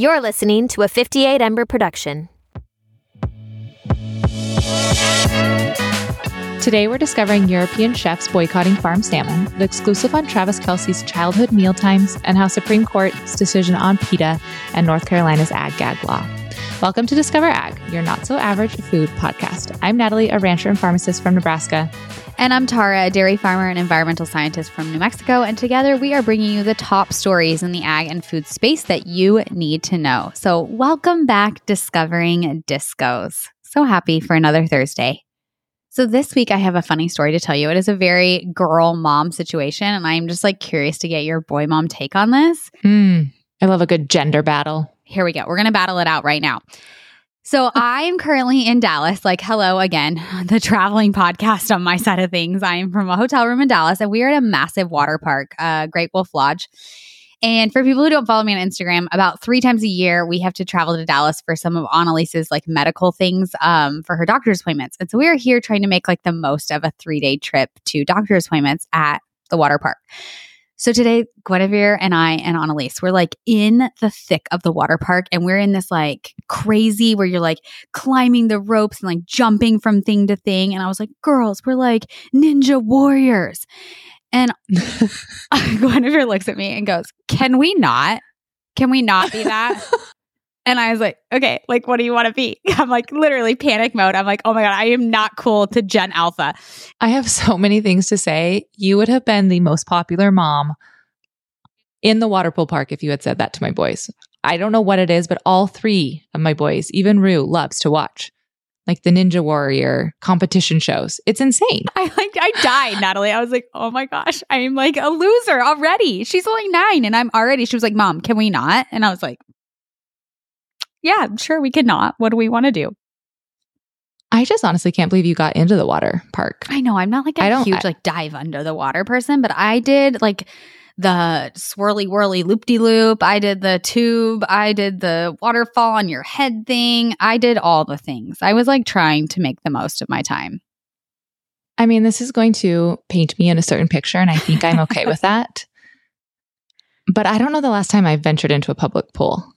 You're listening to a 58 Ember production. Today, we're discovering European chefs boycotting farm salmon, the exclusive on Travis Kelce's childhood meal times, and how Supreme Court's decision on PETA and North Carolina's ag gag law. Welcome to Discover Ag, your not so average food podcast. I'm Natalie, a rancher and pharmacist from Nebraska. And I'm Tara, a dairy farmer and environmental scientist from New Mexico. And together we are bringing you the top stories in the ag and food space that you need to know. So, welcome back, Discovering Discos. So happy for another Thursday. So, this week I have a funny story to tell you. It is a very girl mom situation. And I'm just like curious to get your boy mom take on this. Mm, I love a good gender battle. Here we go. We're going to battle it out right now. So I'm currently in Dallas. Like, hello again, the traveling podcast on my side of things. I'm from a hotel room in Dallas, and we are at a massive water park, uh, Great Wolf Lodge. And for people who don't follow me on Instagram, about three times a year, we have to travel to Dallas for some of Annalise's like medical things um, for her doctor's appointments. And so we are here trying to make like the most of a three day trip to doctor's appointments at the water park. So today, Guinevere and I and Annalise, we're like in the thick of the water park and we're in this like crazy where you're like climbing the ropes and like jumping from thing to thing. And I was like, girls, we're like ninja warriors. And Guinevere looks at me and goes, Can we not? Can we not be that? And I was like, okay, like, what do you want to be? I'm like, literally panic mode. I'm like, oh my God, I am not cool to Gen Alpha. I have so many things to say. You would have been the most popular mom in the water pool park if you had said that to my boys. I don't know what it is, but all three of my boys, even Rue, loves to watch like the Ninja Warrior competition shows. It's insane. I like I died, Natalie. I was like, oh my gosh, I'm like a loser already. She's only nine and I'm already. She was like, Mom, can we not? And I was like, yeah, sure, we cannot. What do we want to do? I just honestly can't believe you got into the water park. I know. I'm not like a I don't- huge I- like dive under the water person, but I did like the swirly whirly loop de loop. I did the tube. I did the waterfall on your head thing. I did all the things. I was like trying to make the most of my time. I mean, this is going to paint me in a certain picture, and I think I'm okay with that. But I don't know the last time I ventured into a public pool.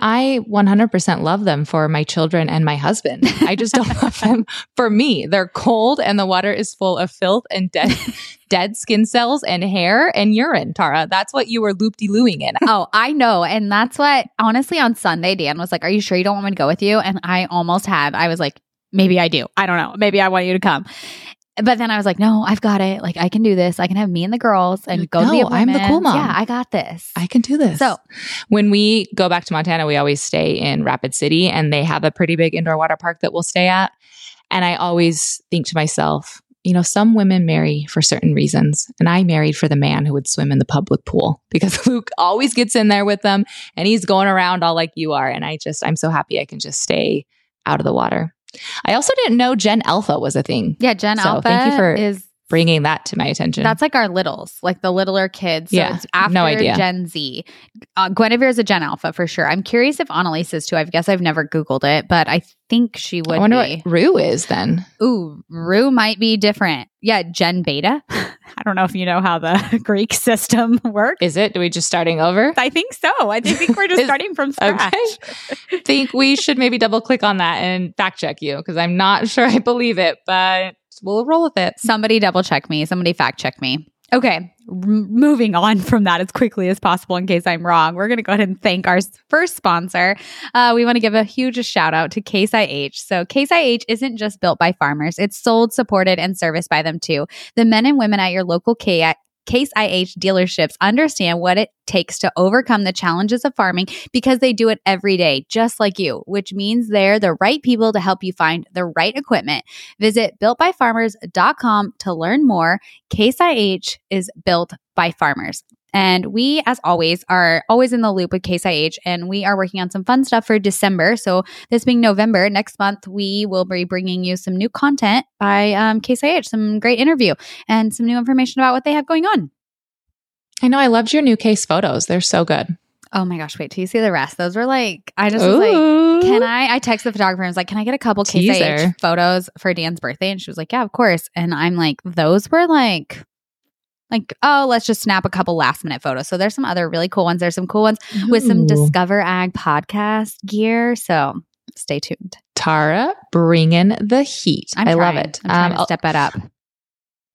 I 100% love them for my children and my husband. I just don't love them for me. They're cold and the water is full of filth and dead, dead skin cells and hair and urine, Tara. That's what you were loop de looing in. oh, I know. And that's what, honestly, on Sunday, Dan was like, Are you sure you don't want me to go with you? And I almost had, I was like, Maybe I do. I don't know. Maybe I want you to come. But then I was like, No, I've got it. Like, I can do this. I can have me and the girls and Like, go to the no, I'm the cool mom. Yeah, I got this. I can do this. So- when we go back to Montana, we always stay in Rapid City and they have a pretty big indoor water park that we'll stay at. And I always think to myself, you know, some women marry for certain reasons. And I married for the man who would swim in the public pool because Luke always gets in there with them and he's going around all like you are. And I just, I'm so happy I can just stay out of the water. I also didn't know Gen Alpha was a thing, yeah, Gen So, Alpha thank you for is bringing that to my attention. That's like our littles, like the littler kids. So Yeah, it's after no idea. Gen Z. Uh, Guinevere is a Gen Alpha for sure. I'm curious if Annalise is too. I guess I've never Googled it, but I think she would I wonder be. what Rue is then. Ooh, Rue might be different. Yeah, Gen Beta. I don't know if you know how the Greek system works. Is it? Do we just starting over? I think so. I think we're just Is- starting from scratch. Okay. think we should maybe double click on that and fact check you because I'm not sure I believe it, but we'll roll with it. Somebody double check me. Somebody fact check me. Okay, r- moving on from that as quickly as possible in case I'm wrong. We're going to go ahead and thank our first sponsor. Uh, we want to give a huge shout out to Case IH. So, Case IH isn't just built by farmers, it's sold, supported, and serviced by them too. The men and women at your local K- Case IH dealerships understand what it takes to overcome the challenges of farming because they do it every day, just like you, which means they're the right people to help you find the right equipment. Visit builtbyfarmers.com to learn more. Case IH is built by farmers. And we, as always, are always in the loop with Case IH, and we are working on some fun stuff for December. So, this being November, next month, we will be bringing you some new content by um, Case IH, some great interview, and some new information about what they have going on. I know I loved your new case photos. They're so good. Oh my gosh, wait till you see the rest. Those were like, I just was like, can I? I text the photographer and was like, can I get a couple Case IH photos for Dan's birthday? And she was like, yeah, of course. And I'm like, those were like Like, oh, let's just snap a couple last minute photos. So there's some other really cool ones. There's some cool ones with some Discover Ag podcast gear. So stay tuned. Tara bringing the heat. I'm I love it. I'm trying Um, to step that up.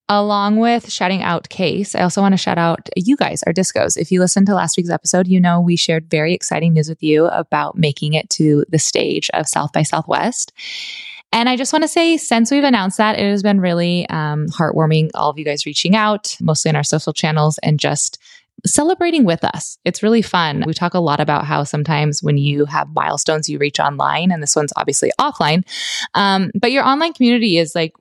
along with shouting out Case, I also want to shout out you guys, our discos. If you listened to last week's episode, you know we shared very exciting news with you about making it to the stage of South by Southwest. And I just want to say, since we've announced that, it has been really um, heartwarming, all of you guys reaching out, mostly in our social channels, and just celebrating with us. It's really fun. We talk a lot about how sometimes when you have milestones you reach online, and this one's obviously offline, um, but your online community is like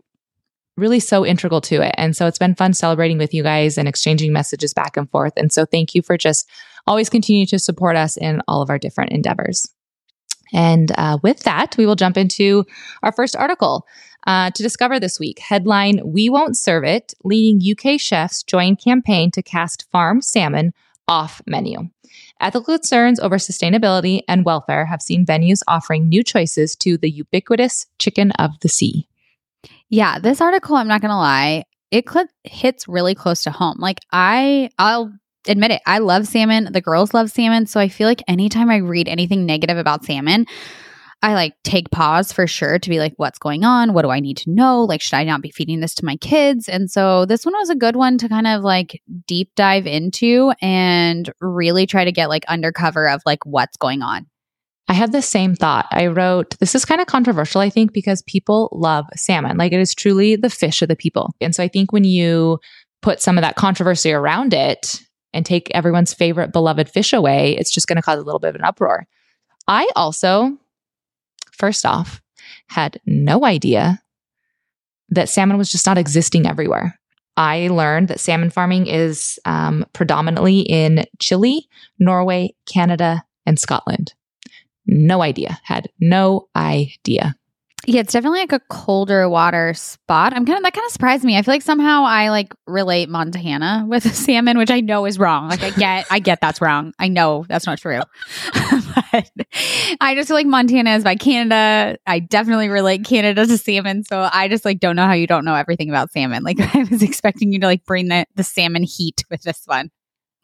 really so integral to it. And so it's been fun celebrating with you guys and exchanging messages back and forth. And so thank you for just always continuing to support us in all of our different endeavors. And uh, with that, we will jump into our first article uh, to discover this week. Headline We Won't Serve It Leading UK Chefs Join Campaign to Cast Farm Salmon Off Menu. Ethical concerns over sustainability and welfare have seen venues offering new choices to the ubiquitous chicken of the sea. Yeah, this article, I'm not going to lie, it cl- hits really close to home. Like, I, I'll admit it, I love salmon. The girls love salmon. So I feel like anytime I read anything negative about salmon, I like take pause for sure to be like, what's going on? What do I need to know? Like, should I not be feeding this to my kids? And so this one was a good one to kind of like deep dive into and really try to get like undercover of like what's going on. I had the same thought. I wrote, this is kind of controversial, I think, because people love salmon. Like it is truly the fish of the people. And so I think when you put some of that controversy around it and take everyone's favorite beloved fish away, it's just going to cause a little bit of an uproar. I also, first off, had no idea that salmon was just not existing everywhere. I learned that salmon farming is um, predominantly in Chile, Norway, Canada, and Scotland. No idea. Had no idea. Yeah, it's definitely like a colder water spot. I'm kind of that kind of surprised me. I feel like somehow I like relate Montana with salmon, which I know is wrong. Like I get, I get that's wrong. I know that's not true. but I just feel like Montana is by Canada. I definitely relate Canada to salmon, so I just like don't know how you don't know everything about salmon. Like I was expecting you to like bring the the salmon heat with this one.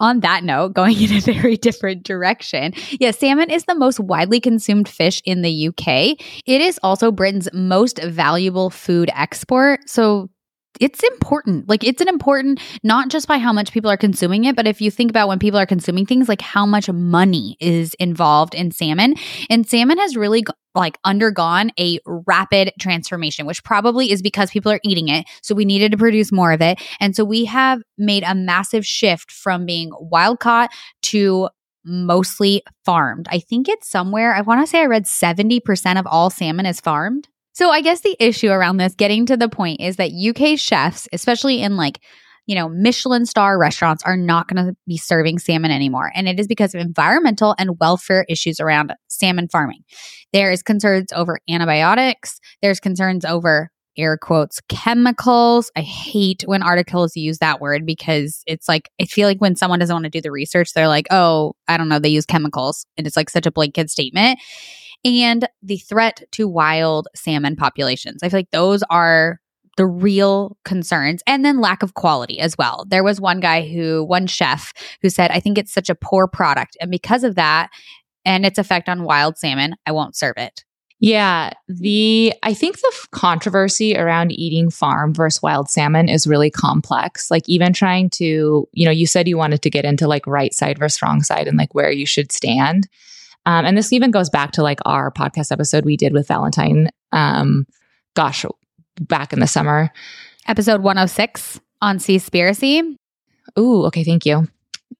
On that note, going in a very different direction. Yeah, salmon is the most widely consumed fish in the UK. It is also Britain's most valuable food export. So it's important. Like it's an important not just by how much people are consuming it, but if you think about when people are consuming things, like how much money is involved in salmon. And salmon has really like undergone a rapid transformation, which probably is because people are eating it. So we needed to produce more of it. And so we have made a massive shift from being wild caught to mostly farmed. I think it's somewhere, I want to say I read 70% of all salmon is farmed. So I guess the issue around this getting to the point is that UK chefs, especially in like, you know, Michelin star restaurants are not going to be serving salmon anymore. And it is because of environmental and welfare issues around salmon farming. There is concerns over antibiotics. There's concerns over air quotes chemicals. I hate when articles use that word because it's like I feel like when someone doesn't want to do the research, they're like, "Oh, I don't know, they use chemicals." And it's like such a blanket statement. And the threat to wild salmon populations. I feel like those are the real concerns and then lack of quality as well. There was one guy who, one chef who said, I think it's such a poor product. And because of that and its effect on wild salmon, I won't serve it. Yeah, the I think the controversy around eating farm versus wild salmon is really complex. Like even trying to, you know, you said you wanted to get into like right side versus wrong side and like where you should stand. Um, and this even goes back to like our podcast episode we did with Valentine. Um, gosh, back in the summer. Episode 106 on Seaspiracy. Ooh, okay, thank you.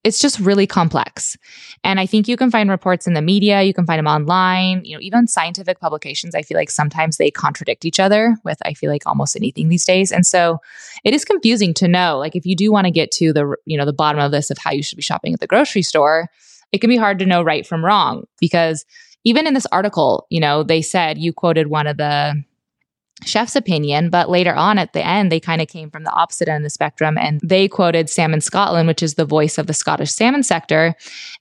It's just really complex. And I think you can find reports in the media, you can find them online, you know, even scientific publications. I feel like sometimes they contradict each other with, I feel like almost anything these days. And so it is confusing to know, like, if you do want to get to the, you know, the bottom of this of how you should be shopping at the grocery store, it can be hard to know right from wrong because even in this article, you know, they said you quoted one of the chef's opinion, but later on at the end, they kind of came from the opposite end of the spectrum and they quoted Salmon Scotland, which is the voice of the Scottish salmon sector.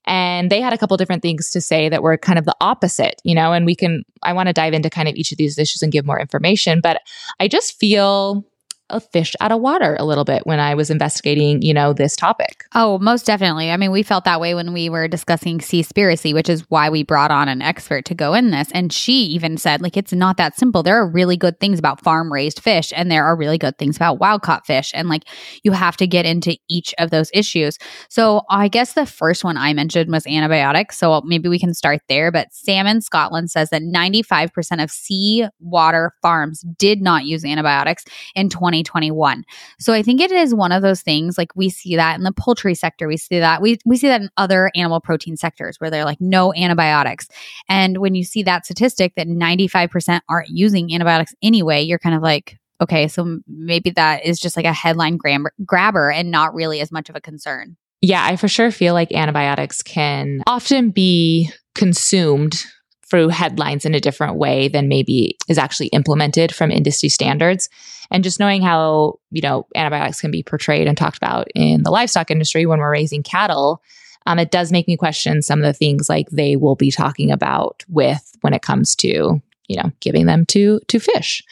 And they had a couple different things to say that were kind of the opposite, you know, and we can, I want to dive into kind of each of these issues and give more information, but I just feel a fish out of water a little bit when I was investigating, you know, this topic. Oh, most definitely. I mean, we felt that way when we were discussing Seaspiracy, which is why we brought on an expert to go in this. And she even said, like, it's not that simple. There are really good things about farm raised fish, and there are really good things about wild caught fish. And like, you have to get into each of those issues. So I guess the first one I mentioned was antibiotics. So maybe we can start there. But Salmon Scotland says that 95% of sea water farms did not use antibiotics in 2021. So I think it is one of those things like we see that in the poultry sector, we see that we we see that in other animal protein sectors where they're like no antibiotics. And when you see that statistic that 95% aren't using antibiotics anyway, you're kind of like okay, so maybe that is just like a headline grabber and not really as much of a concern. Yeah, I for sure feel like antibiotics can often be consumed through headlines in a different way than maybe is actually implemented from industry standards. And just knowing how, you know, antibiotics can be portrayed and talked about in the livestock industry when we're raising cattle, um, it does make me question some of the things like they will be talking about with when it comes to you know giving them to to fish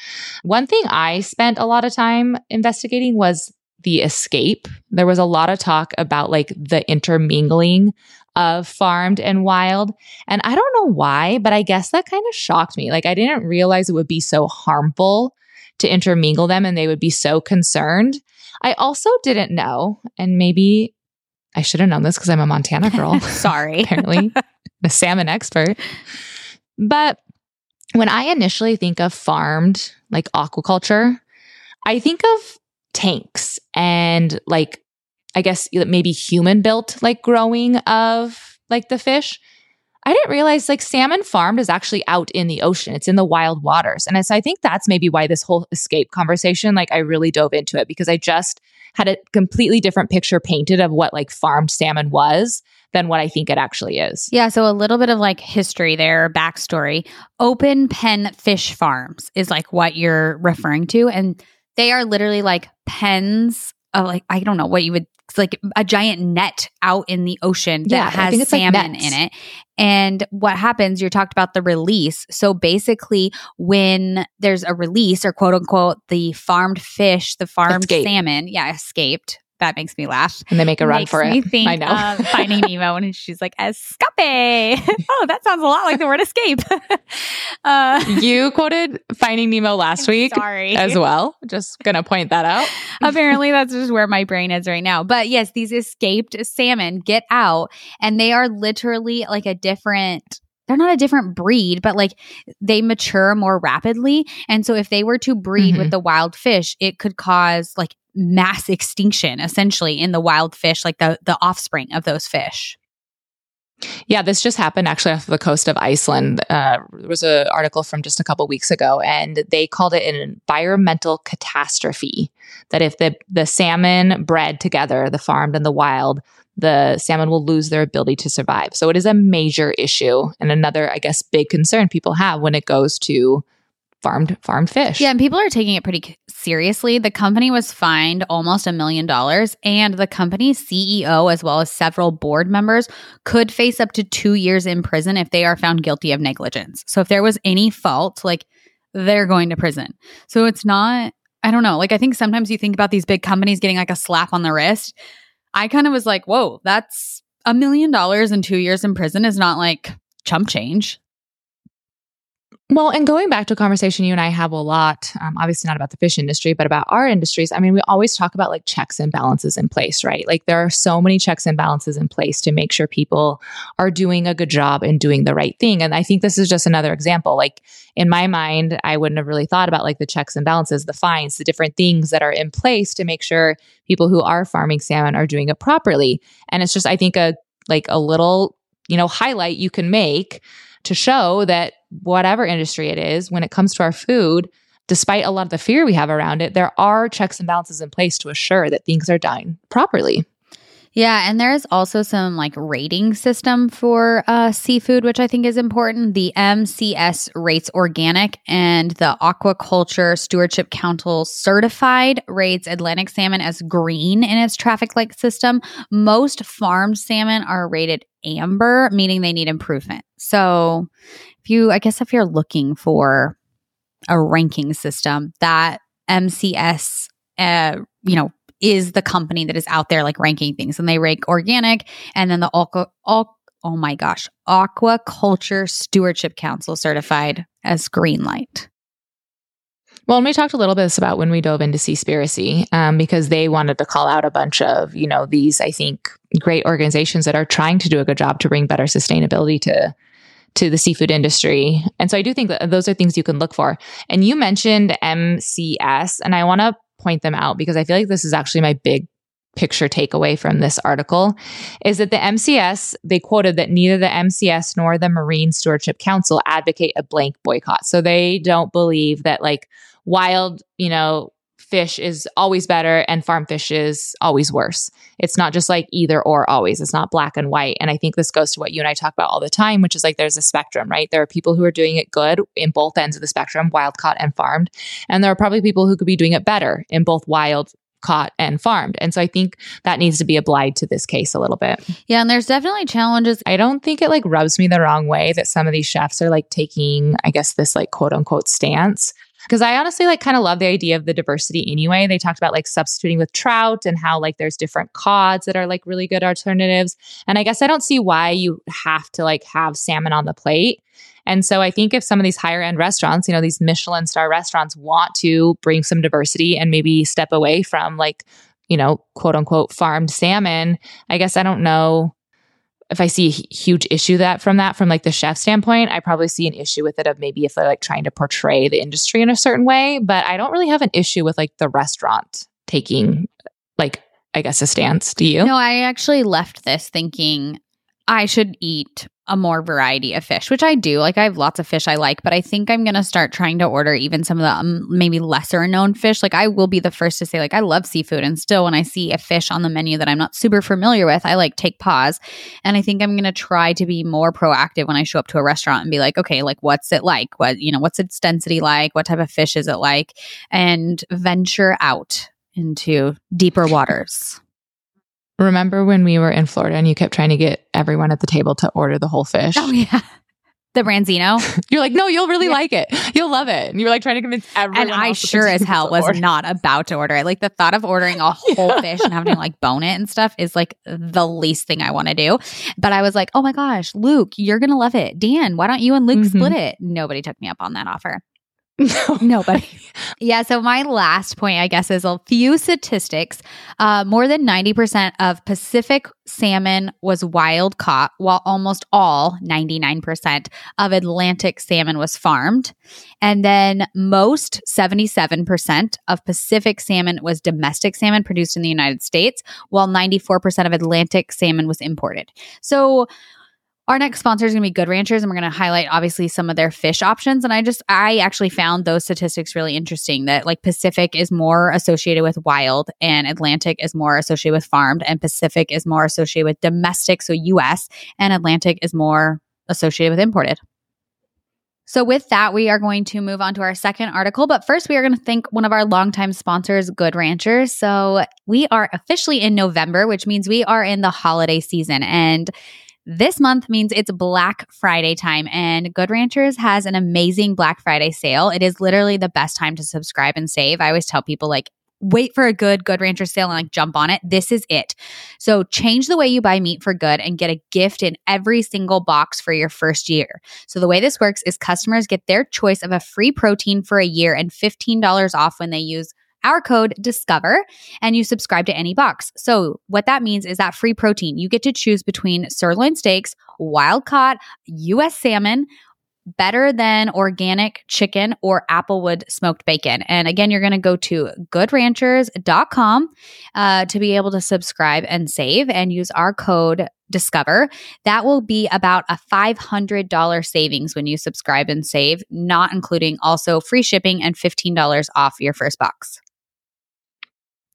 one thing i spent a lot of time investigating was the escape there was a lot of talk about like the intermingling of farmed and wild. And I don't know why, but I guess that kind of shocked me. Like, I didn't realize it would be so harmful to intermingle them and they would be so concerned. I also didn't know, and maybe I should have known this because I'm a Montana girl. Sorry. apparently, a salmon expert. But when I initially think of farmed, like aquaculture, I think of tanks and like I guess maybe human built like growing of like the fish. I didn't realize like salmon farmed is actually out in the ocean. It's in the wild waters. And so I think that's maybe why this whole escape conversation, like I really dove into it because I just had a completely different picture painted of what like farmed salmon was than what I think it actually is. Yeah. So a little bit of like history there, backstory. Open pen fish farms is like what you're referring to. And they are literally like pens of like, I don't know what you would like a giant net out in the ocean that yeah, has salmon like in it. And what happens, you talked about the release. So basically, when there's a release or quote unquote, the farmed fish, the farmed Escape. salmon, yeah, escaped that makes me laugh. And they make a run Makes for me it. Think I know. of Finding Nemo, and she's like, escape. oh, that sounds a lot like the word escape. uh, you quoted Finding Nemo last week. Sorry. As well. Just going to point that out. Apparently, that's just where my brain is right now. But yes, these escaped salmon get out, and they are literally like a different they're not a different breed, but like they mature more rapidly. And so if they were to breed mm-hmm. with the wild fish, it could cause like mass extinction essentially in the wild fish, like the the offspring of those fish. Yeah, this just happened actually off the coast of Iceland. Uh, there was an article from just a couple weeks ago, and they called it an environmental catastrophe. That if the the salmon bred together, the farmed and the wild, the salmon will lose their ability to survive. So it is a major issue and another, I guess, big concern people have when it goes to farmed farmed fish. Yeah, and people are taking it pretty seriously. The company was fined almost a million dollars, and the company's CEO, as well as several board members, could face up to two years in prison if they are found guilty of negligence. So if there was any fault, like they're going to prison. So it's not. I don't know. Like I think sometimes you think about these big companies getting like a slap on the wrist. I kind of was like, whoa, that's a million dollars and two years in prison is not like chump change. Well, and going back to a conversation you and I have a lot, um, obviously not about the fish industry, but about our industries. I mean, we always talk about like checks and balances in place, right? Like there are so many checks and balances in place to make sure people are doing a good job and doing the right thing. And I think this is just another example. Like in my mind, I wouldn't have really thought about like the checks and balances, the fines, the different things that are in place to make sure people who are farming salmon are doing it properly. And it's just, I think, a like a little, you know, highlight you can make to show that whatever industry it is, when it comes to our food, despite a lot of the fear we have around it, there are checks and balances in place to assure that things are done properly. Yeah, and there's also some like rating system for uh, seafood, which I think is important. The MCS rates organic, and the Aquaculture Stewardship Council certified rates Atlantic salmon as green in its traffic light system. Most farmed salmon are rated amber, meaning they need improvement. So, you, I guess, if you're looking for a ranking system, that MCS uh, you know, is the company that is out there like ranking things and they rank organic and then the all oh my gosh, Aquaculture Stewardship Council certified as green light. Well, and we talked a little bit about when we dove into Seaspiracy, um, because they wanted to call out a bunch of, you know, these, I think, great organizations that are trying to do a good job to bring better sustainability to to the seafood industry. And so I do think that those are things you can look for. And you mentioned MCS, and I want to point them out because I feel like this is actually my big picture takeaway from this article is that the MCS, they quoted that neither the MCS nor the Marine Stewardship Council advocate a blank boycott. So they don't believe that like wild, you know, fish is always better and farm fish is always worse. It's not just like either or always. It's not black and white. And I think this goes to what you and I talk about all the time, which is like there's a spectrum, right? There are people who are doing it good in both ends of the spectrum, wild caught and farmed. And there are probably people who could be doing it better in both wild caught and farmed. And so I think that needs to be applied to this case a little bit. Yeah, and there's definitely challenges. I don't think it like rubs me the wrong way that some of these chefs are like taking, I guess, this like quote unquote stance. Because I honestly like kind of love the idea of the diversity anyway. They talked about like substituting with trout and how like there's different cods that are like really good alternatives. And I guess I don't see why you have to like have salmon on the plate. And so I think if some of these higher end restaurants, you know, these Michelin star restaurants want to bring some diversity and maybe step away from like, you know, quote unquote farmed salmon, I guess I don't know if I see a huge issue that from that from like the chef standpoint, I probably see an issue with it of maybe if they're like trying to portray the industry in a certain way, but I don't really have an issue with like the restaurant taking like I guess a stance. Do you? No, I actually left this thinking I should eat a more variety of fish, which I do. Like I have lots of fish I like, but I think I'm going to start trying to order even some of the um, maybe lesser known fish. Like I will be the first to say like I love seafood and still when I see a fish on the menu that I'm not super familiar with, I like take pause. And I think I'm going to try to be more proactive when I show up to a restaurant and be like, okay, like what's it like? What, you know, what's its density like? What type of fish is it like? And venture out into deeper waters. Remember when we were in Florida and you kept trying to get everyone at the table to order the whole fish? Oh, yeah. The Branzino. You're like, no, you'll really yeah. like it. You'll love it. And you were like trying to convince everyone. And I sure as hell was order. not about to order it. Like the thought of ordering a whole yeah. fish and having to like bone it and stuff is like the least thing I want to do. But I was like, oh my gosh, Luke, you're going to love it. Dan, why don't you and Luke mm-hmm. split it? Nobody took me up on that offer. No. Nobody. yeah. So, my last point, I guess, is a few statistics. Uh, more than 90% of Pacific salmon was wild caught, while almost all, 99%, of Atlantic salmon was farmed. And then most, 77%, of Pacific salmon was domestic salmon produced in the United States, while 94% of Atlantic salmon was imported. So, our next sponsor is going to be Good Ranchers, and we're going to highlight obviously some of their fish options. And I just, I actually found those statistics really interesting that like Pacific is more associated with wild, and Atlantic is more associated with farmed, and Pacific is more associated with domestic, so US, and Atlantic is more associated with imported. So, with that, we are going to move on to our second article. But first, we are going to thank one of our longtime sponsors, Good Ranchers. So, we are officially in November, which means we are in the holiday season. And this month means it's Black Friday time, and Good Ranchers has an amazing Black Friday sale. It is literally the best time to subscribe and save. I always tell people, like, wait for a good Good Rancher sale and like jump on it. This is it. So change the way you buy meat for good and get a gift in every single box for your first year. So the way this works is customers get their choice of a free protein for a year and $15 off when they use our code discover and you subscribe to any box. So what that means is that free protein, you get to choose between sirloin steaks, wild caught US salmon, better than organic chicken or applewood smoked bacon. And again, you're going to go to goodranchers.com uh, to be able to subscribe and save and use our code discover that will be about a $500 savings when you subscribe and save not including also free shipping and $15 off your first box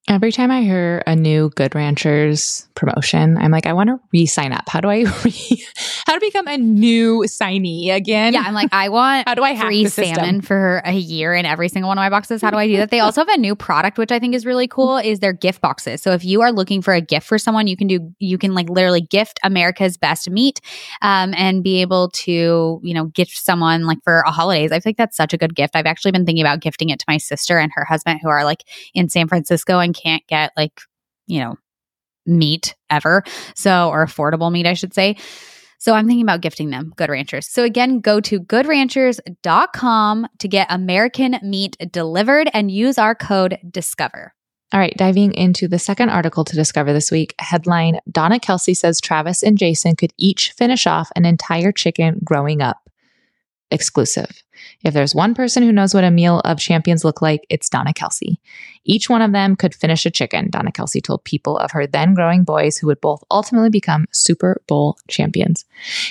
Every time I hear a new Good Ranchers promotion, I'm like, I want to re-sign up. How do I re- how to become a new signee again? Yeah, I'm like, I want how do I free salmon for a year in every single one of my boxes. How do I do that? They also have a new product which I think is really cool is their gift boxes. So if you are looking for a gift for someone, you can do you can like literally gift America's best meat um, and be able to, you know, gift someone like for a holidays. I think that's such a good gift. I've actually been thinking about gifting it to my sister and her husband who are like in San Francisco and can't get like, you know, meat ever. So, or affordable meat, I should say. So I'm thinking about gifting them Good Ranchers. So again, go to goodranchers.com to get American meat delivered and use our code DISCOVER. All right, diving into the second article to discover this week. Headline Donna Kelce says Travis and Jason could each finish off an entire chicken growing up. Exclusive. If there's one person who knows what a meal of champions look like, it's Donna Kelce. Each one of them could finish a chicken, Donna Kelce told people of her then growing boys who would both ultimately become Super Bowl champions.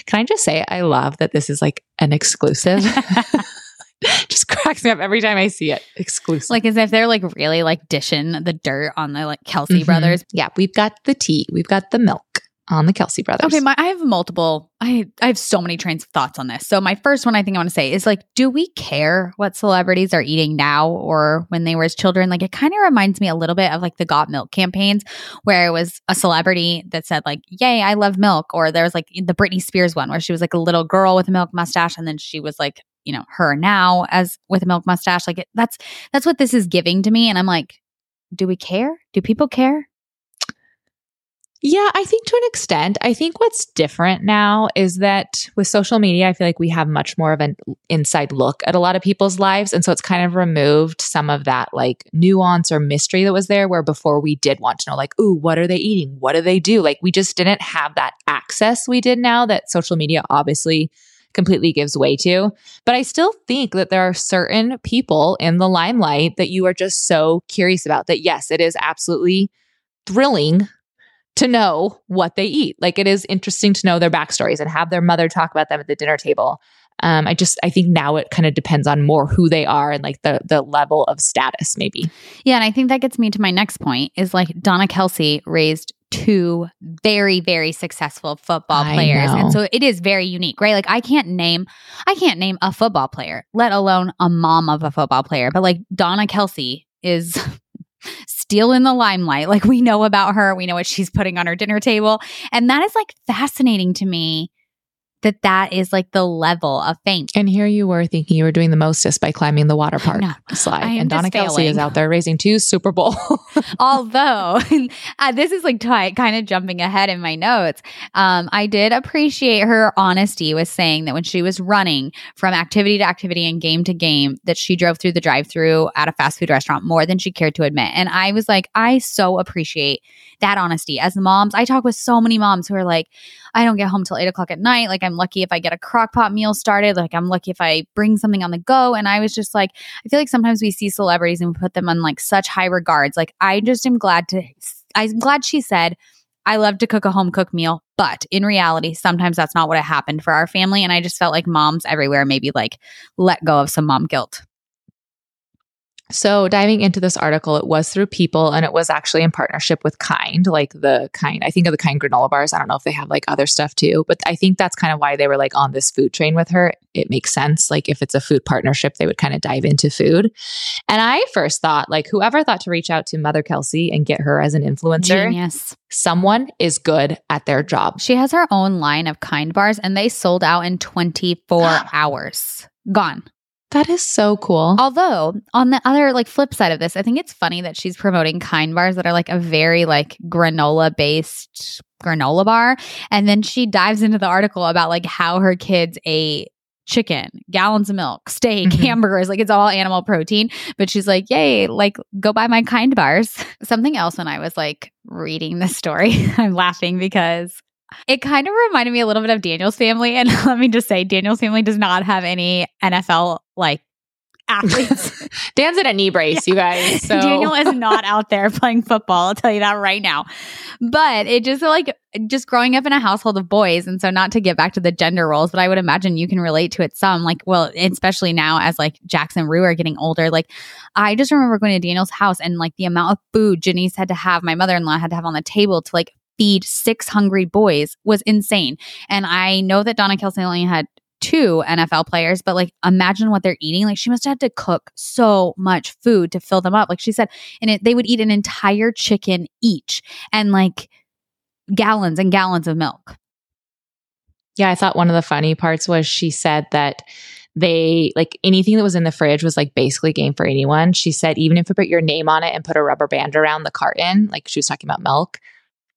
Can I just say, I love that this is like an exclusive. just cracks me up every time I see it. Exclusive. Like as if they're like really like dishing the dirt on the like Kelce Mhm. brothers. Yeah, we've got the tea, we've got the milk on the Kelce brothers. Okay, my, I have multiple. I I have so many trains of thoughts on this. So my first one, I think I want to say is like, do we care what celebrities are eating now or when they were as children? Like, it kind of reminds me a little bit of like the Got Milk campaigns, where it was a celebrity that said like, "Yay, I love milk," or there was like the Britney Spears one where she was like a little girl with a milk mustache, and then she was like, you know, her now as with a milk mustache. Like, it, that's that's what this is giving to me, and I'm like, do we care? Do people care? Yeah, I think to an extent. I think what's different now is that with social media, I feel like we have much more of an inside look at a lot of people's lives. And so it's kind of removed some of that like nuance or mystery that was there, where before we did want to know, like, ooh, what are they eating? What do they do? Like, we just didn't have that access we did now that social media obviously completely gives way to. But I still think that there are certain people in the limelight that you are just so curious about that, yes, it is absolutely thrilling to know what they eat. Like it is interesting to know their backstories and have their mother talk about them at the dinner table. Um, I just I think now it kind of depends on more who they are and like the the level of status, maybe. Yeah, and I think that gets me to my next point is like Donna Kelce raised two very very successful football players and so it is very unique right like i can't name i can't name a football player let alone a mom of a football player but like donna kelce is still in the limelight. Like we know about her. We know what she's putting on her dinner table. And that is like fascinating to me that that is like the level of fame And here you were thinking you were doing the mostest by climbing the water park slide. And Donna Kelce is out there raising two Super Bowl. Although uh, this is like t- kind of jumping ahead in my notes, um, I did appreciate her honesty with saying that when she was running from activity to activity and game to game, that she drove through the drive-through at a fast food restaurant more than she cared to admit. And I was like, I so appreciate that honesty. As moms, I talk with so many moms who are like, I don't get home till eight o'clock at night. Like I'm lucky if I get a crock pot meal started. Like I'm lucky if I bring something on the go. And I was just like, I feel like sometimes we see celebrities and we put them on like such high regards. Like I just am glad to I'm glad she said I love to cook a home cooked meal, but in reality, sometimes that's not what happened for our family. And I just felt like moms everywhere maybe like let go of some mom guilt. So, diving into this article, it was through People and it was actually in partnership with Kind, like the Kind. I think of the Kind granola bars. I don't know if they have like other stuff too, but I think that's kind of why they were like on this food train with her. It makes sense. Like, if it's a food partnership, they would kind of dive into food. And I first thought, like, whoever thought to reach out to Mother Kelce and get her as an influencer, Genius. someone is good at their job. She has her own line of kind bars and they sold out in 24 hours. Gone. That is so cool. Although on the other like flip side of this, I think it's funny that she's promoting kind bars that are like a very like granola based granola bar. And then she dives into the article about like how her kids ate chicken, gallons of milk, steak, Mhm. hamburgers, like it's all animal protein. But she's like, yay, like go buy my kind bars. Something else when I was like reading this story, I'm laughing because it kind of reminded me a little bit of Daniel's family. And let me just say, Daniel's family does not have any NFL like athletes. Dan's in a knee brace, you guys. So. Daniel is not out there playing football. I'll tell you that right now. But it just like just growing up in a household of boys, and so not to get back to the gender roles, but I would imagine you can relate to it some. Like, well, especially now as like Jackson Rue are getting older. Like, I just remember going to Daniel's house and like the amount of food Janice had to have, my mother in law had to have on the table to like feed six hungry boys was insane. And I know that Donna Kelce only had two NFL players, but like imagine what they're eating. Like she must have had to cook so much food to fill them up. Like she said, and it, they would eat an entire chicken each and like gallons and gallons of milk. Yeah, I thought one of the funny parts was she said that they like anything that was in the fridge was like basically game for anyone. She said even if you put your name on it and put a rubber band around the carton, like she was talking about milk,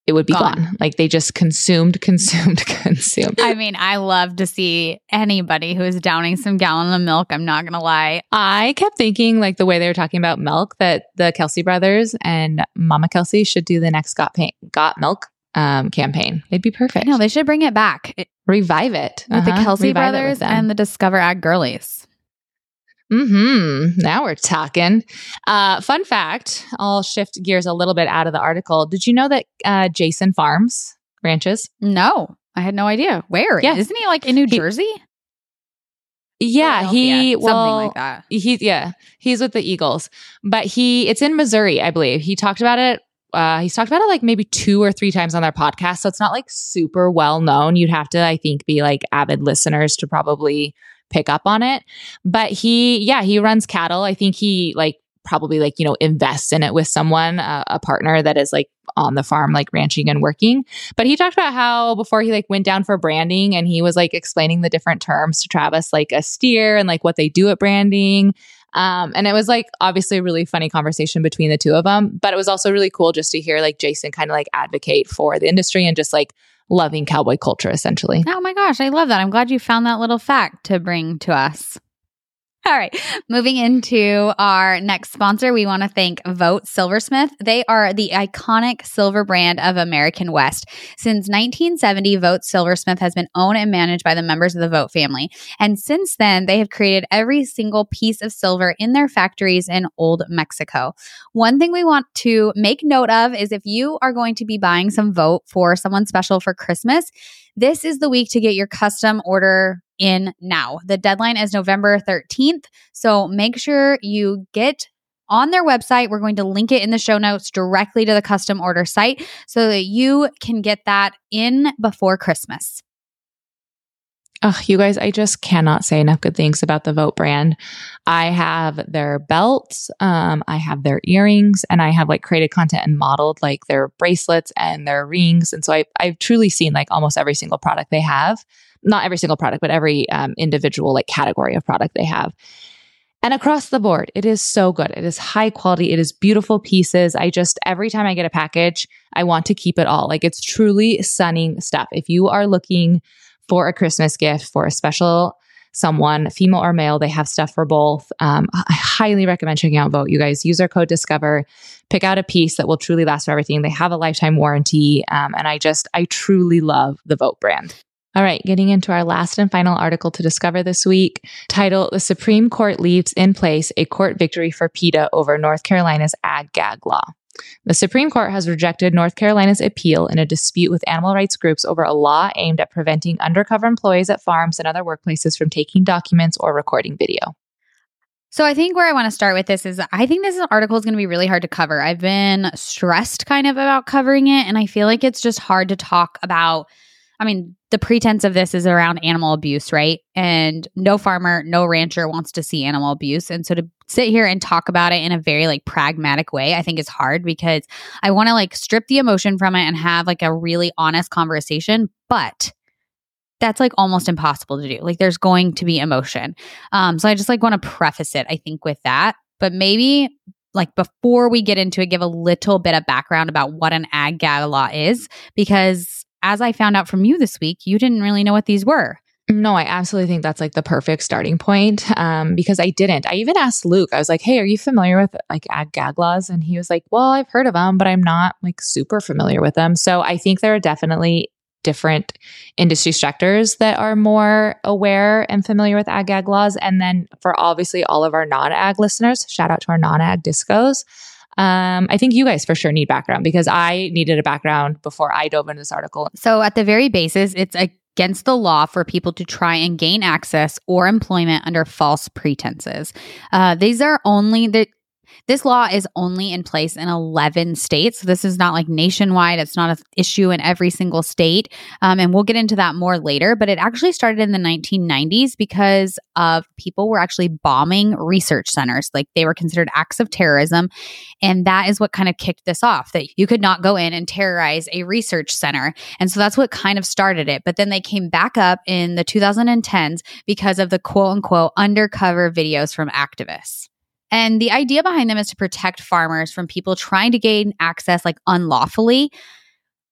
it would be gone. gone. Like they just consumed, consumed, consumed. I mean, I love to see anybody who is downing some gallon of milk. I'm not gonna lie. I kept thinking, like the way they were talking about milk, that the Kelce brothers and Mama Kelce should do the next Got Pain, Got Milk um, campaign. It'd be perfect. No, they should bring it back. It, Revive it with uh-huh. the Kelce Revive brothers and the Discover Ag girlies. Hmm. Now we're talking. Uh, fun fact: I'll shift gears a little bit out of the article. Did you know that uh, Jason farms ranches? No, I had no idea. Where? Yeah. isn't he like in New he, Jersey? Yeah, he well, something like that. He yeah, he's with the Eagles, but he it's in Missouri, I believe. He talked about it. Uh, he's talked about it like maybe two or three times on their podcast, so it's not like super well known. You'd have to, I think, be like avid listeners to probably pick up on it. But he, yeah, he runs cattle. I think he like probably like, you know, invests in it with someone, uh, a partner that is like on the farm, like ranching and working. But he talked about how before he like went down for branding and he was like explaining the different terms to Travis, like a steer and like what they do at branding. Um, and it was like obviously a really funny conversation between the two of them, but it was also really cool just to hear like Jason kind of like advocate for the industry and just like loving cowboy culture, essentially. Oh my gosh, I love that. I'm glad you found that little fact to bring to us. All right. Moving into our next sponsor, we want to thank Vogt Silversmith. They are the iconic silver brand of American West. Since 1970, Vogt Silversmith has been owned and managed by the members of the Vogt family. And since then, they have created every single piece of silver in their factories in Old Mexico. One thing we want to make note of is if you are going to be buying some Vogt for someone special for Christmas, this is the week to get your custom order in now. The deadline is November 13th. So make sure you get on their website. We're going to link it in the show notes directly to the custom order site so that you can get that in before Christmas. Oh, you guys, I just cannot say enough good things about the Vogt brand. I have their belts, um, I have their earrings, and I have like created content and modeled like their bracelets and their rings. And so I, I've truly seen like almost every single product they have not every single product, but every um, individual like category of product they have. And across the board, it is so good. It is high quality. It is beautiful pieces. I just, every time I get a package, I want to keep it all. Like it's truly stunning stuff. If you are looking for a Christmas gift for a special someone, female or male, they have stuff for both. Um, I highly recommend checking out Vogt. You guys use our code Discover, pick out a piece that will truly last for everything. They have a lifetime warranty. Um, and I just, I truly love the Vogt brand. All right, getting into our last and final article to discover this week. Title The Supreme Court Leaves in Place a Court Victory for PETA over North Carolina's Ag Gag Law. The Supreme Court has rejected North Carolina's appeal in a dispute with animal rights groups over a law aimed at preventing undercover employees at farms and other workplaces from taking documents or recording video. So I think where I want to start with this is I think this article is going to be really hard to cover. I've been stressed kind of about covering it and I feel like it's just hard to talk about I mean, the pretense of this is around animal abuse, right? And no farmer, no rancher wants to see animal abuse. And so to sit here and talk about it in a very like pragmatic way, I think is hard because I want to like strip the emotion from it and have like a really honest conversation. But that's like almost impossible to do. Like there's going to be emotion. Um, so I just like want to preface it, I think, with that. But maybe like before we get into it, give a little bit of background about what an ag gag law is, because as I found out from you this week, you didn't really know what these were. No, I absolutely think that's like the perfect starting point um, because I didn't. I even asked Luke, I was like, hey, are you familiar with like ag gag laws? And he was like, well, I've heard of them, but I'm not like super familiar with them. So I think there are definitely different industry sectors that are more aware and familiar with ag gag laws. And then for obviously all of our non ag listeners, shout out to our non ag discos. Um, I think you guys for sure need background because I needed a background before I dove into this article. So, at the very basis, it's against the law for people to try and gain access or employment under false pretenses. Uh, these are only the this law is only in place in 11 states. This is not like nationwide. It's not an issue in every single state. Um, and we'll get into that more later. But it actually started in the 1990s because of people were actually bombing research centers. Like they were considered acts of terrorism. And that is what kind of kicked this off that you could not go in and terrorize a research center. And so that's what kind of started it. But then they came back up in the 2010s because of the quote unquote undercover videos from activists. And the idea behind them is to protect farmers from people trying to gain access like unlawfully.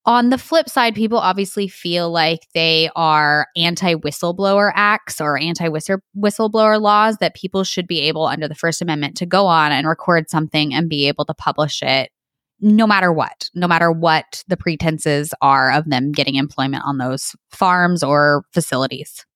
On the flip side, people obviously feel like they are anti whistleblower acts or anti whistleblower laws that people should be able, under the First Amendment, to go on and record something and be able to publish it no matter what, no matter what the pretenses are of them getting employment on those farms or facilities.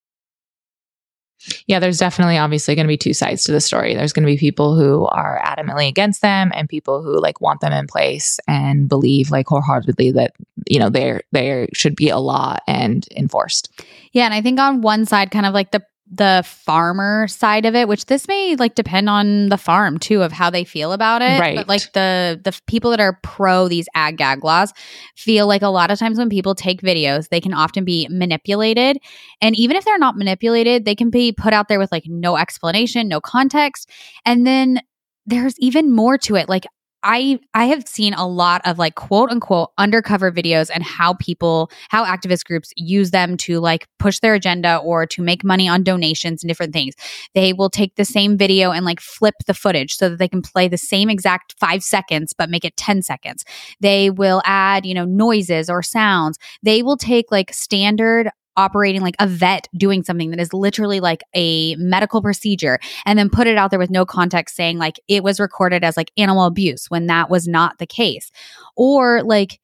Yeah, there's definitely obviously going to be two sides to the story. There's going to be people who are adamantly against them and people who like want them in place and believe like wholeheartedly that, you know, there there should be a law and enforced. Yeah, and I think on one side kind of like the the farmer side of it which this may like depend on the farm too of how they feel about it. Right. but like the the people that are pro these ag gag laws feel like a lot of times when people take videos they can often be manipulated. And even if they're not manipulated they can be put out there with like no explanation no context. And then there's even more to it. Like I I have seen a lot of like quote unquote undercover videos and how people how activist groups use them to like push their agenda or to make money on donations and different things. They will take the same video and like flip the footage so that they can play the same exact 5 seconds but make it 10 seconds. They will add, you know, noises or sounds. They will take like standard operating like a vet doing something that is literally like a medical procedure and then put it out there with no context saying like it was recorded as like animal abuse when that was not the case. Or like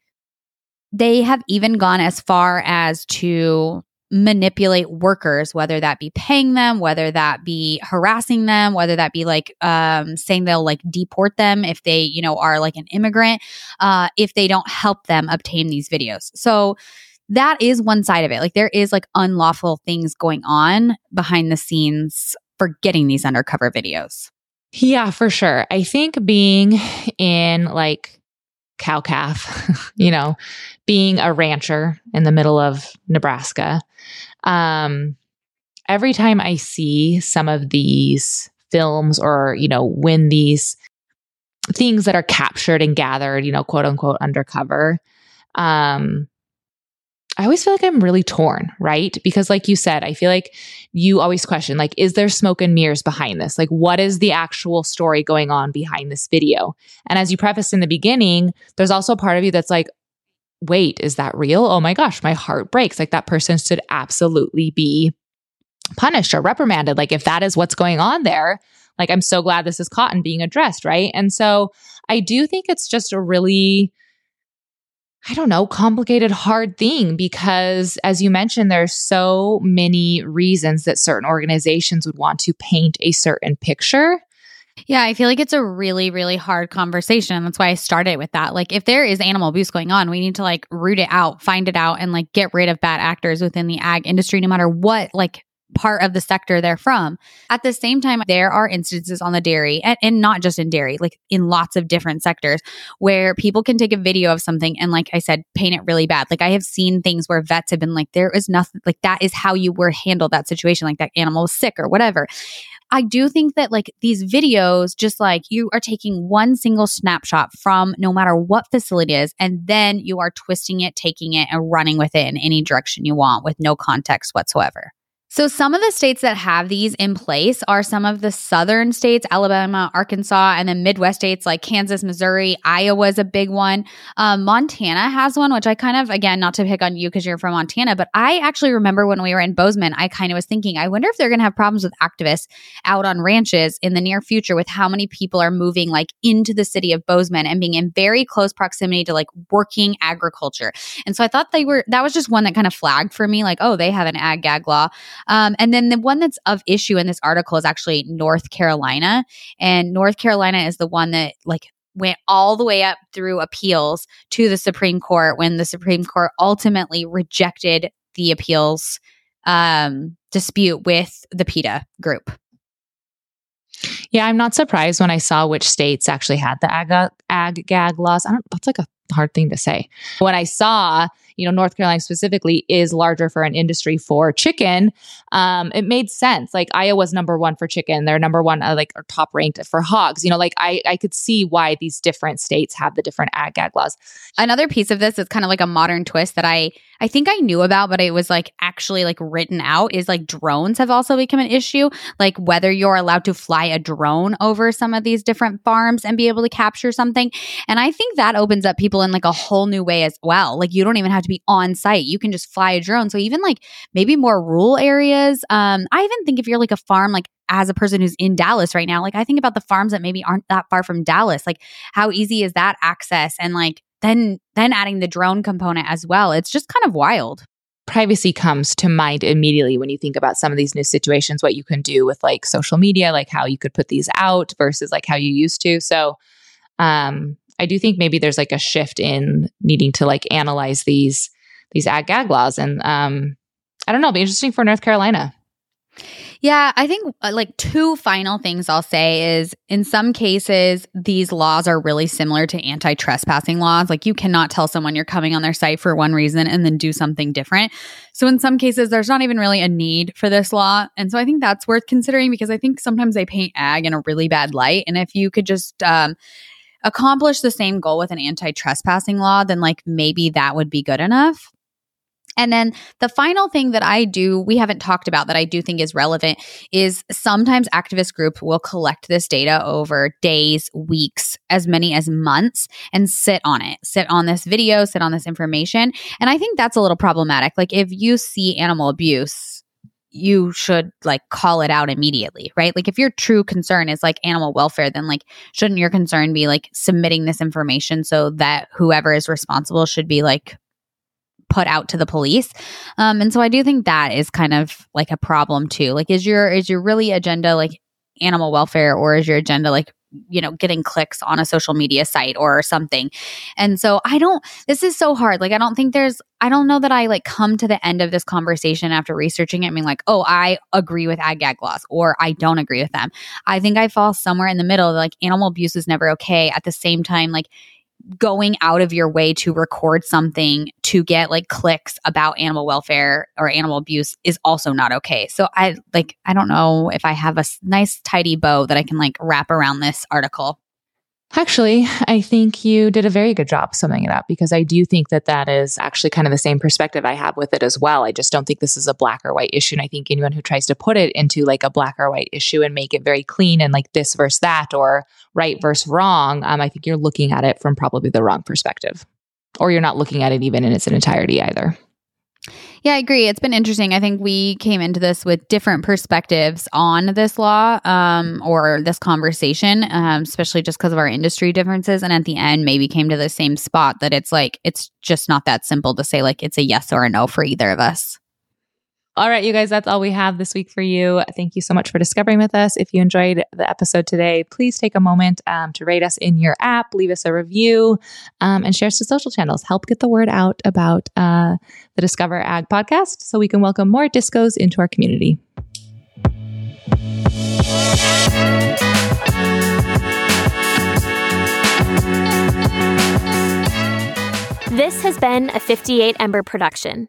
they have even gone as far as to manipulate workers whether that be paying them whether that be harassing them whether that be like um, saying they'll like deport them if they you know are like an immigrant uh, if they don't help them obtain these videos so that is one side of it. Like there is like unlawful things going on behind the scenes for getting these undercover videos. Yeah, for sure. I think being in like cow calf, you know, being a rancher in the middle of Nebraska, um, every time I see some of these films or, you know, when these things that are captured and gathered, you know, quote unquote undercover, um, I always feel like I'm really torn, right? Because like you said, I feel like you always question like is there smoke and mirrors behind this? Like what is the actual story going on behind this video? And as you prefaced in the beginning, there's also a part of you that's like wait, is that real? Oh my gosh, my heart breaks. Like that person should absolutely be punished or reprimanded. Like if that is what's going on there, like I'm so glad this is caught and being addressed, right? And so I do think it's just a really I don't know, complicated, hard thing because, as you mentioned, there's so many reasons that certain organizations would want to paint a certain picture. Yeah, I feel like it's a really, really hard conversation. That's why I started with that. Like, if there is animal abuse going on, we need to like root it out, find it out, and like get rid of bad actors within the ag industry, no matter what like part of the sector they're from. At the same time, there are instances on the dairy and, and, not just in dairy, like in lots of different sectors where people can take a video of something and, like I said, paint it really bad. Like I have seen things where vets have been like, there is nothing, like that is how you were handled that situation, like that animal was sick or whatever. I do think that like these videos, just like you are taking one single snapshot from no matter what facility is, and then you are twisting it, taking it, and running with it in any direction you want with no context whatsoever. So, some of the states that have these in place are some of the southern states Alabama, Arkansas, and then Midwest states like Kansas, Missouri. Iowa is a big one. Um, Montana has one, which I kind of, again, not to pick on you because you're from Montana, but I actually remember when we were in Bozeman, I kind of was thinking, I wonder if they're going to have problems with activists out on ranches in the near future with how many people are moving like into the city of Bozeman and being in very close proximity to like working agriculture. And so I thought they were, that was just one that kind of flagged for me, like, oh, they have an ag gag law. Um, and then the one that's of issue in this article is actually North Carolina. And North Carolina is the one that like went all the way up through appeals to the Supreme Court when the Supreme Court ultimately rejected the appeals um, dispute with the PETA group. Yeah, I'm not surprised when I saw which states actually had the ag, ag gag laws. I don't. That's like a hard thing to say. When I saw you know, North Carolina specifically is larger for an industry for chicken, um, it made sense. Like Iowa's number one for chicken, they're number one, uh, like, top ranked for hogs. You know, like I, I could see why these different states have the different ag gag laws. Another piece of this is kind of like a modern twist that I, I think I knew about, but it was like actually like written out is like drones have also become an issue. Like whether you're allowed to fly a drone over some of these different farms and be able to capture something. And I think that opens up people in like a whole new way as well. Like you don't even have to be on site. You can just fly a drone. So even like maybe more rural areas. Um, I even think if you're like a farm, like as a person who's in Dallas right now, like I think about the farms that maybe aren't that far from Dallas. Like how easy is that access? And like then then adding the drone component as well. It's just kind of wild privacy comes to mind immediately when you think about some of these new situations what you can do with like social media like how you could put these out versus like how you used to so um I do think maybe there's like a shift in needing to like analyze these these ag gag laws, and um, I don't know, it'll be interesting for North Carolina. Yeah, I think uh, like two final things I'll say is in some cases, these laws are really similar to anti trespassing laws. Like you cannot tell someone you're coming on their site for one reason and then do something different. So in some cases, there's not even really a need for this law. And so I think that's worth considering because I think sometimes they paint ag in a really bad light. And if you could just, um, accomplish the same goal with an anti trespassing law, then like maybe that would be good enough. And then the final thing that I do, we haven't talked about that I do think is relevant, is sometimes activist groups will collect this data over days, weeks, as many as months and sit on it, sit on this video, sit on this information. And I think that's a little problematic. Like if you see animal abuse, you should like call it out immediately, right? Like if your true concern is like animal welfare, then like shouldn't your concern be like submitting this information so that whoever is responsible should be like put out to the police. Um, and so I do think that is kind of like a problem too. Like is your is your really agenda like animal welfare or is your agenda like you know getting clicks on a social media site or something. And so i don't this is so hard. Like i don't think there's i don't know that i like come to the end of this conversation after researching it I mean like oh i agree with ag gag laws or i don't agree with them. I think i fall somewhere in the middle like animal abuse is never okay. At the same time like going out of your way to record something to get like clicks about animal welfare or animal abuse is also not okay. So I like I don't know if I have a nice tidy bow that I can like wrap around this article. Actually, I think you did a very good job summing it up because I do think that that is actually kind of the same perspective I have with it as well. I just don't think this is a black or white issue. And I think anyone who tries to put it into like a black or white issue and make it very clean and like this versus that or right versus wrong, um, I think you're looking at it from probably the wrong perspective. Or you're not looking at it even in its entirety either. Yeah, I agree. It's been interesting. I think we came into this with different perspectives on this law um, or this conversation, um, especially just because of our industry differences. And at the end, maybe came to the same spot that it's like, it's just not that simple to say, like, it's a yes or a no for either of us. All right, you guys, that's all we have this week for you. Thank you so much for discovering with us. If you enjoyed the episode today, please take a moment um, to rate us in your app, leave us a review, um, and share us to social channels. Help get the word out about uh, the Discover Ag podcast so we can welcome more discos into our community. This has been a 58 Ember production.